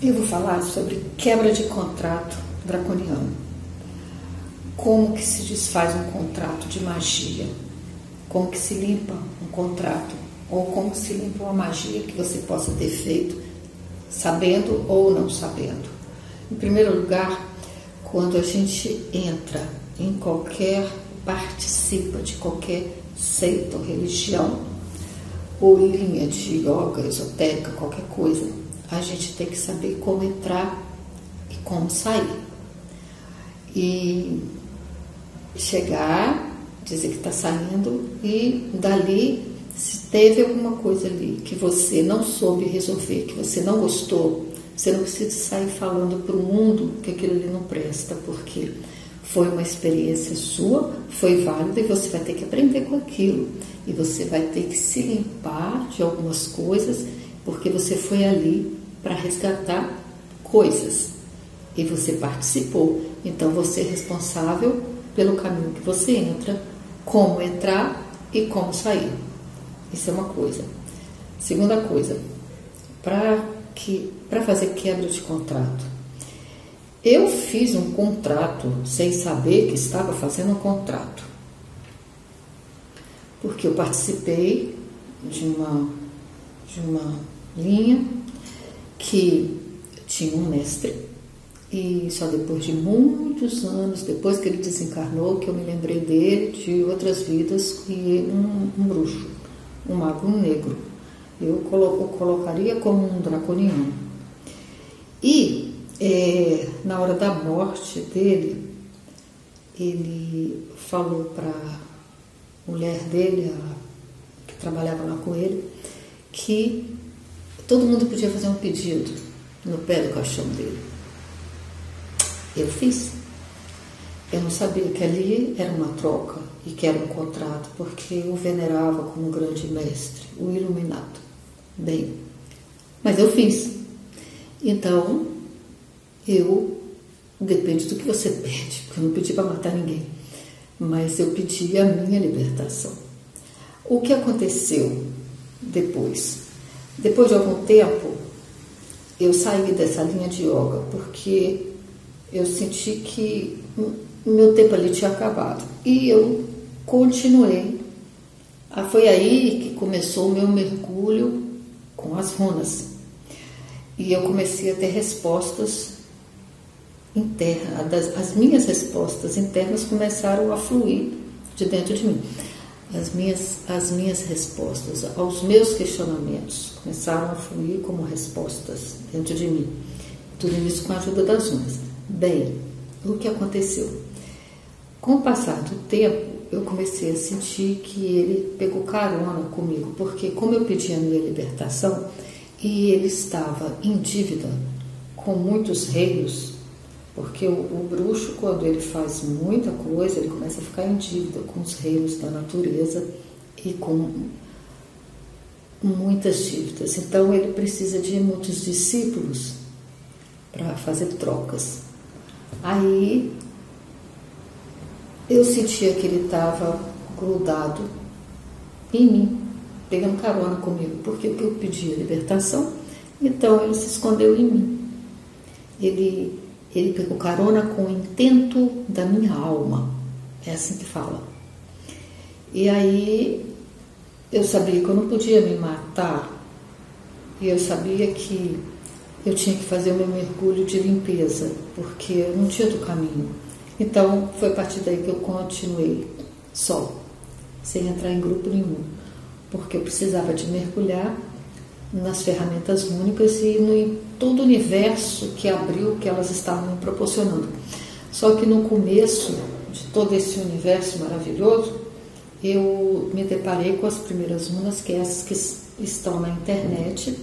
eu vou falar sobre quebra de contrato draconiano. Como que se desfaz um contrato de magia? Como que se limpa um contrato? Ou como se limpa uma magia que você possa ter feito, sabendo ou não sabendo? Em primeiro lugar, quando a gente entra em qualquer, participa de qualquer seita ou religião, ou linha de yoga, esotérica, qualquer coisa, a gente tem que saber como entrar e como sair. E chegar, dizer que está saindo e dali, se teve alguma coisa ali que você não soube resolver, que você não gostou, você não precisa sair falando para o mundo que aquilo ali não presta, porque foi uma experiência sua, foi válida e você vai ter que aprender com aquilo. E você vai ter que se limpar de algumas coisas, porque você foi ali para resgatar coisas e você participou. Então você é responsável pelo caminho que você entra, como entrar e como sair. Isso é uma coisa. Segunda coisa, para que para fazer quebra de contrato. Eu fiz um contrato sem saber que estava fazendo um contrato. Porque eu participei de uma de uma linha que tinha um mestre e só depois de muitos anos, depois que ele desencarnou, que eu me lembrei dele de outras vidas e um, um bruxo, um mago negro. Eu colo colocaria como um draconiano. E é, na hora da morte dele, ele falou para a mulher dele, a, que trabalhava lá com ele, que todo mundo podia fazer um pedido no pé do caixão dele. Eu fiz. Eu não sabia que ali era uma troca e que era um contrato, porque eu venerava como um grande mestre, o iluminado. Bem, mas eu fiz. Então, eu, depende do que você pede, porque eu não pedi para matar ninguém, mas eu pedi a minha libertação. O que aconteceu depois? Depois de algum tempo, eu saí dessa linha de yoga, porque eu senti que meu tempo ali tinha acabado. E eu continuei. Ah, foi aí que começou o meu mergulho com as runas. E eu comecei a ter respostas internas. As minhas respostas internas começaram a fluir de dentro de mim. As minhas, as minhas respostas aos meus questionamentos começaram a fluir como respostas dentro de mim. Tudo isso com a ajuda das runas. Bem, o que aconteceu? Com o passar do tempo, eu comecei a sentir que ele pegou carona comigo, porque como eu pedi a minha libertação e ele estava em dívida com muitos reinos, porque o, o, bruxo, quando ele faz muita coisa, ele começa a ficar em dívida com os reinos da natureza e com muitas dívidas. Então ele precisa de muitos discípulos para fazer trocas. Aí eu sentia que ele estava grudado em mim, pegando carona comigo, porque eu pedia libertação, então ele se escondeu em mim. Ele, ele pegou carona com o intento da minha alma, é assim que fala. E aí eu sabia que eu não podia me matar, e eu sabia que eu tinha que fazer o meu mergulho de limpeza, porque eu não tinha outro caminho. Então, foi a partir daí que eu continuei só, sem entrar em grupo nenhum, porque eu precisava de mergulhar nas ferramentas únicas e em todo o universo que abriu, que elas estavam proporcionando. Só que no começo de todo esse universo maravilhoso, eu me deparei com as primeiras runas, que é essas que estão na internet,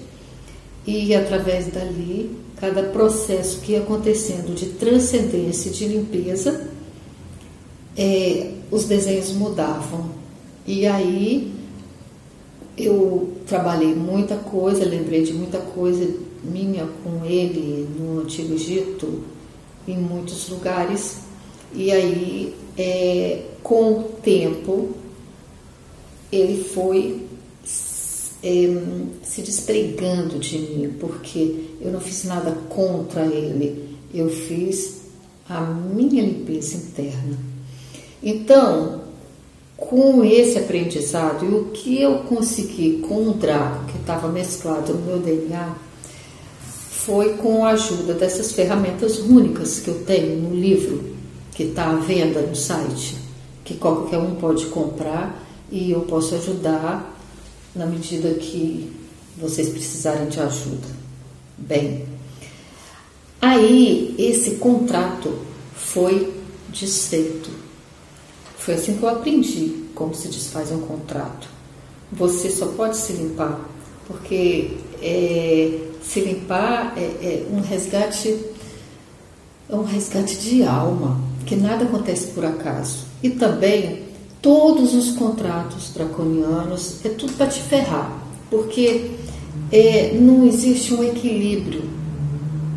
e através dali, cada processo que ia acontecendo de transcendência de limpeza, é, os desenhos mudavam. E aí eu trabalhei muita coisa, lembrei de muita coisa minha com ele no Antigo Egito, em muitos lugares. E aí, é, com o tempo, ele foi é, se despregando de mim, porque eu não fiz nada contra ele, eu fiz a minha limpeza interna. Então, com esse aprendizado e o que eu consegui com o Draco, que estava mesclado no meu DNA, foi com a ajuda dessas ferramentas únicas que eu tenho no livro, que está à venda no site, que qualquer um pode comprar e eu posso ajudar na medida que vocês precisarem de ajuda. Bem, aí esse contrato foi desfeito. Foi assim que eu aprendi como se desfaz um contrato. Você só pode se limpar porque é, se limpar é, é um resgate, é um resgate de alma, que nada acontece por acaso. E também todos os contratos draconianos é tudo para te ferrar, porque é, não existe um equilíbrio.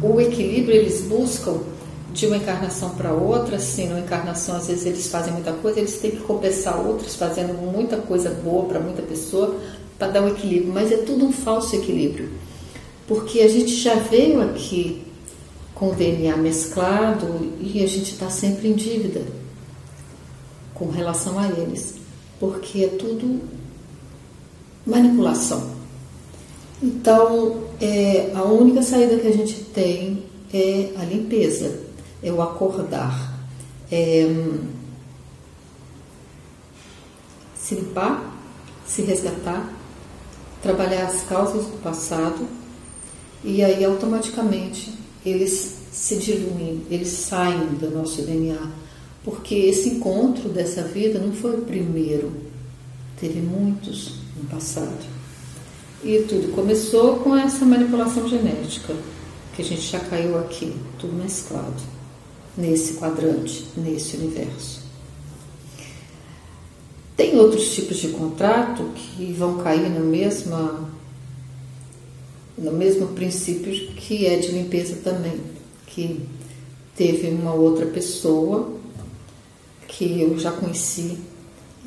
O equilíbrio eles buscam de uma encarnação para outra, assim, numa encarnação às vezes eles fazem muita coisa, eles têm que compensar outros fazendo muita coisa boa para muita pessoa para dar um equilíbrio, mas é tudo um falso equilíbrio porque a gente já veio aqui com o DNA mesclado e a gente está sempre em dívida com relação a eles, porque é tudo manipulação. Então, é, a única saída que a gente tem é a limpeza, é o acordar, é se limpar, se resgatar, trabalhar as causas do passado e aí automaticamente eles se diluem, eles saem do nosso DNA, porque esse encontro dessa vida não foi o primeiro, teve muitos no passado. E tudo começou com essa manipulação genética, que a gente já caiu aqui, tudo mesclado, nesse quadrante, nesse universo. Tem outros tipos de contrato que vão cair na mesma no mesmo princípio que é de limpeza também, que teve uma outra pessoa que eu já conheci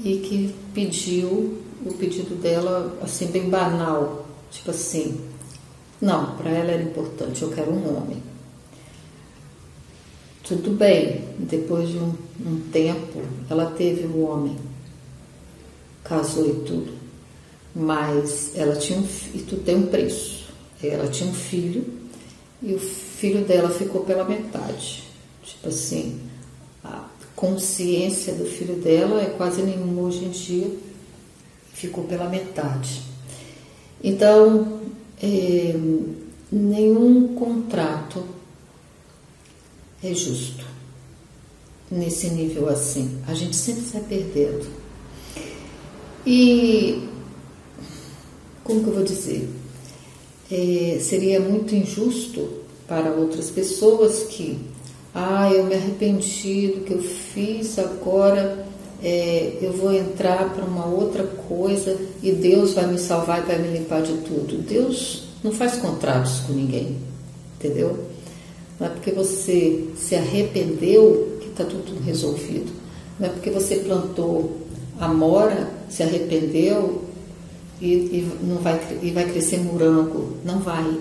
e que pediu o pedido dela assim bem banal, tipo assim, não, para ela era importante, eu quero um homem. Tudo bem, depois de um, um tempo, ela teve um homem, casou e tudo, mas ela tinha um, e tudo tem um preço. Ela tinha um filho e o filho dela ficou pela metade. Tipo assim, a consciência do filho dela é quase nenhuma hoje em dia, ficou pela metade. Então, é, nenhum contrato é justo nesse nível assim. A gente sempre sai perdendo. E como que eu vou dizer? é, seria muito injusto para outras pessoas que, ah, eu me arrependi do que eu fiz, agora é, eu vou entrar para uma outra coisa e Deus vai me salvar e vai me limpar de tudo. Deus não faz contratos com ninguém, entendeu? Não é porque você se arrependeu que está tudo resolvido. Não é porque você plantou amora, se arrependeu e, e, não vai, e vai crescer morango. Não vai.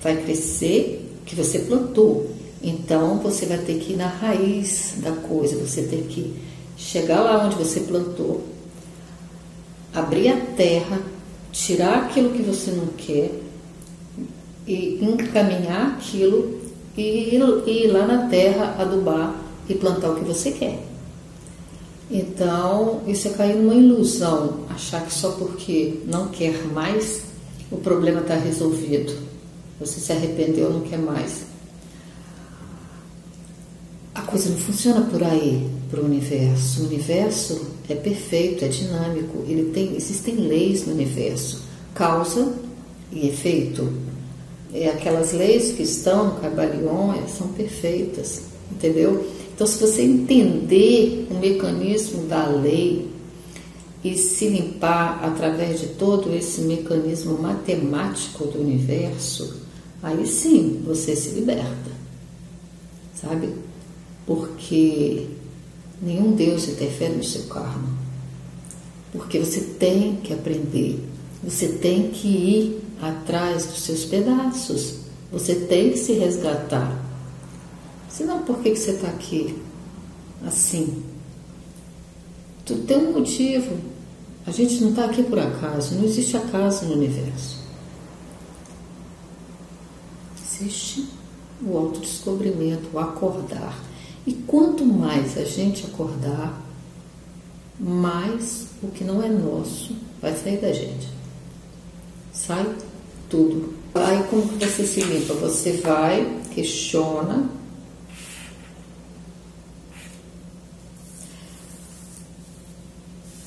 Vai crescer que você plantou. Então você vai ter que ir na raiz da coisa, você tem que chegar lá onde você plantou, abrir a terra, tirar aquilo que você não quer e encaminhar aquilo e ir, lá na terra adubar e plantar o que você quer. Então, isso é cair numa ilusão, achar que só porque não quer mais, o problema está resolvido. Você se arrependeu, não quer mais. A coisa não funciona por aí, para o universo. O universo é perfeito, é dinâmico, ele tem, existem leis no universo, causa e efeito. É aquelas leis que estão no Cabalion é, são perfeitas, entendeu? Então, se você entender o mecanismo da lei e se limpar através de todo esse mecanismo matemático do universo, aí sim você se liberta, sabe? Porque nenhum Deus interfere no seu karma. Porque você tem que aprender Você tem que ir atrás dos seus pedaços. Você tem que se resgatar. Senão, por que, que você está aqui assim? Tu tem um motivo. A gente não está aqui por acaso. Não existe acaso no universo. Existe o autodescobrimento, o acordar. E quanto mais a gente acordar, mais o que não é nosso vai sair da gente. Sai tudo. Aí como você se limpa? Você vai, questiona.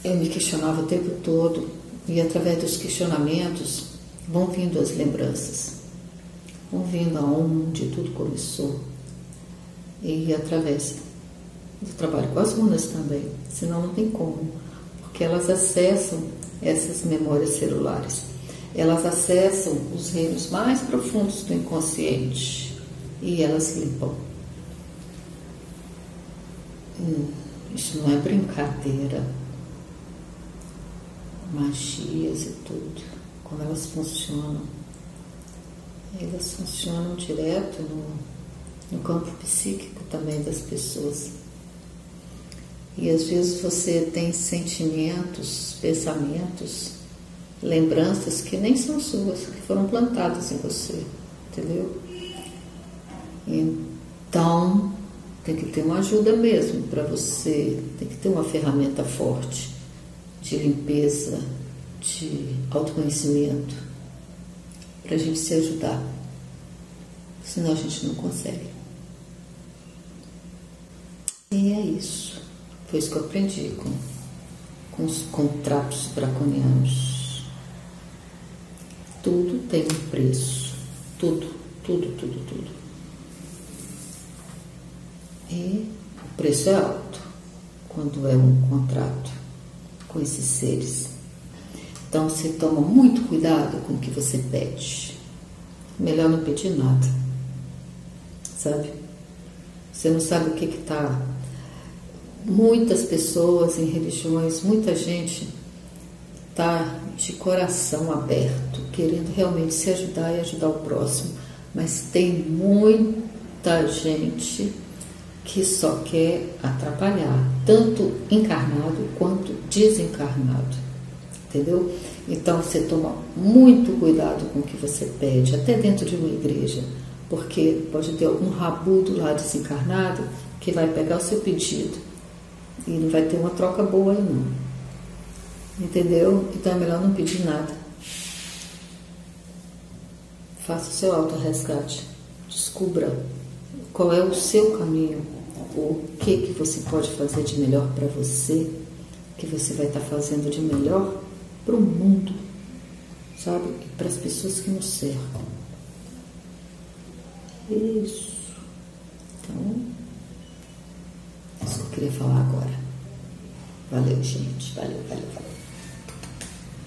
Eu me questionava o tempo todo e através dos questionamentos vão vindo as lembranças, vão vindo aonde tudo começou e através do trabalho com as runas também, senão não tem como, porque elas acessam essas memórias celulares. Elas acessam os reinos mais profundos do inconsciente e elas limpam. Hum, isso não é brincadeira. Magias e tudo, como elas funcionam. Elas funcionam direto no, no campo psíquico também das pessoas. E às vezes você tem sentimentos, pensamentos, lembranças que nem são suas, que foram plantadas em você, entendeu? Então, tem que ter uma ajuda mesmo para você, tem que ter uma ferramenta forte de limpeza, de autoconhecimento, para a gente se ajudar. Senão a gente não consegue. E é isso. Foi isso que eu aprendi com, com os contratos draconianos. Tudo tem um preço. Tudo, tudo, tudo, tudo. E o preço é alto quando é um contrato com esses seres. Então você toma muito cuidado com o que você pede. Melhor não pedir nada. Sabe? Você não sabe o que está muitas pessoas em religiões, muita gente está de coração aberto, querendo realmente se ajudar e ajudar o próximo, mas tem muita gente que só quer atrapalhar, tanto encarnado quanto desencarnado. Entendeu? Então você toma muito cuidado com o que você pede, até dentro de uma igreja, porque pode ter algum rabudo lá desencarnado que vai pegar o seu pedido e não vai ter uma troca boa aí não. Entendeu? Então é melhor não pedir nada. Faça o seu auto-resgate. Descubra qual é o seu caminho, o que, que você pode fazer de melhor para você, que você vai estar tá fazendo de melhor para o mundo, sabe? E para as pessoas que nos cercam. Isso. Então, isso que eu queria falar agora. Valeu, gente. Valeu, valeu, valeu.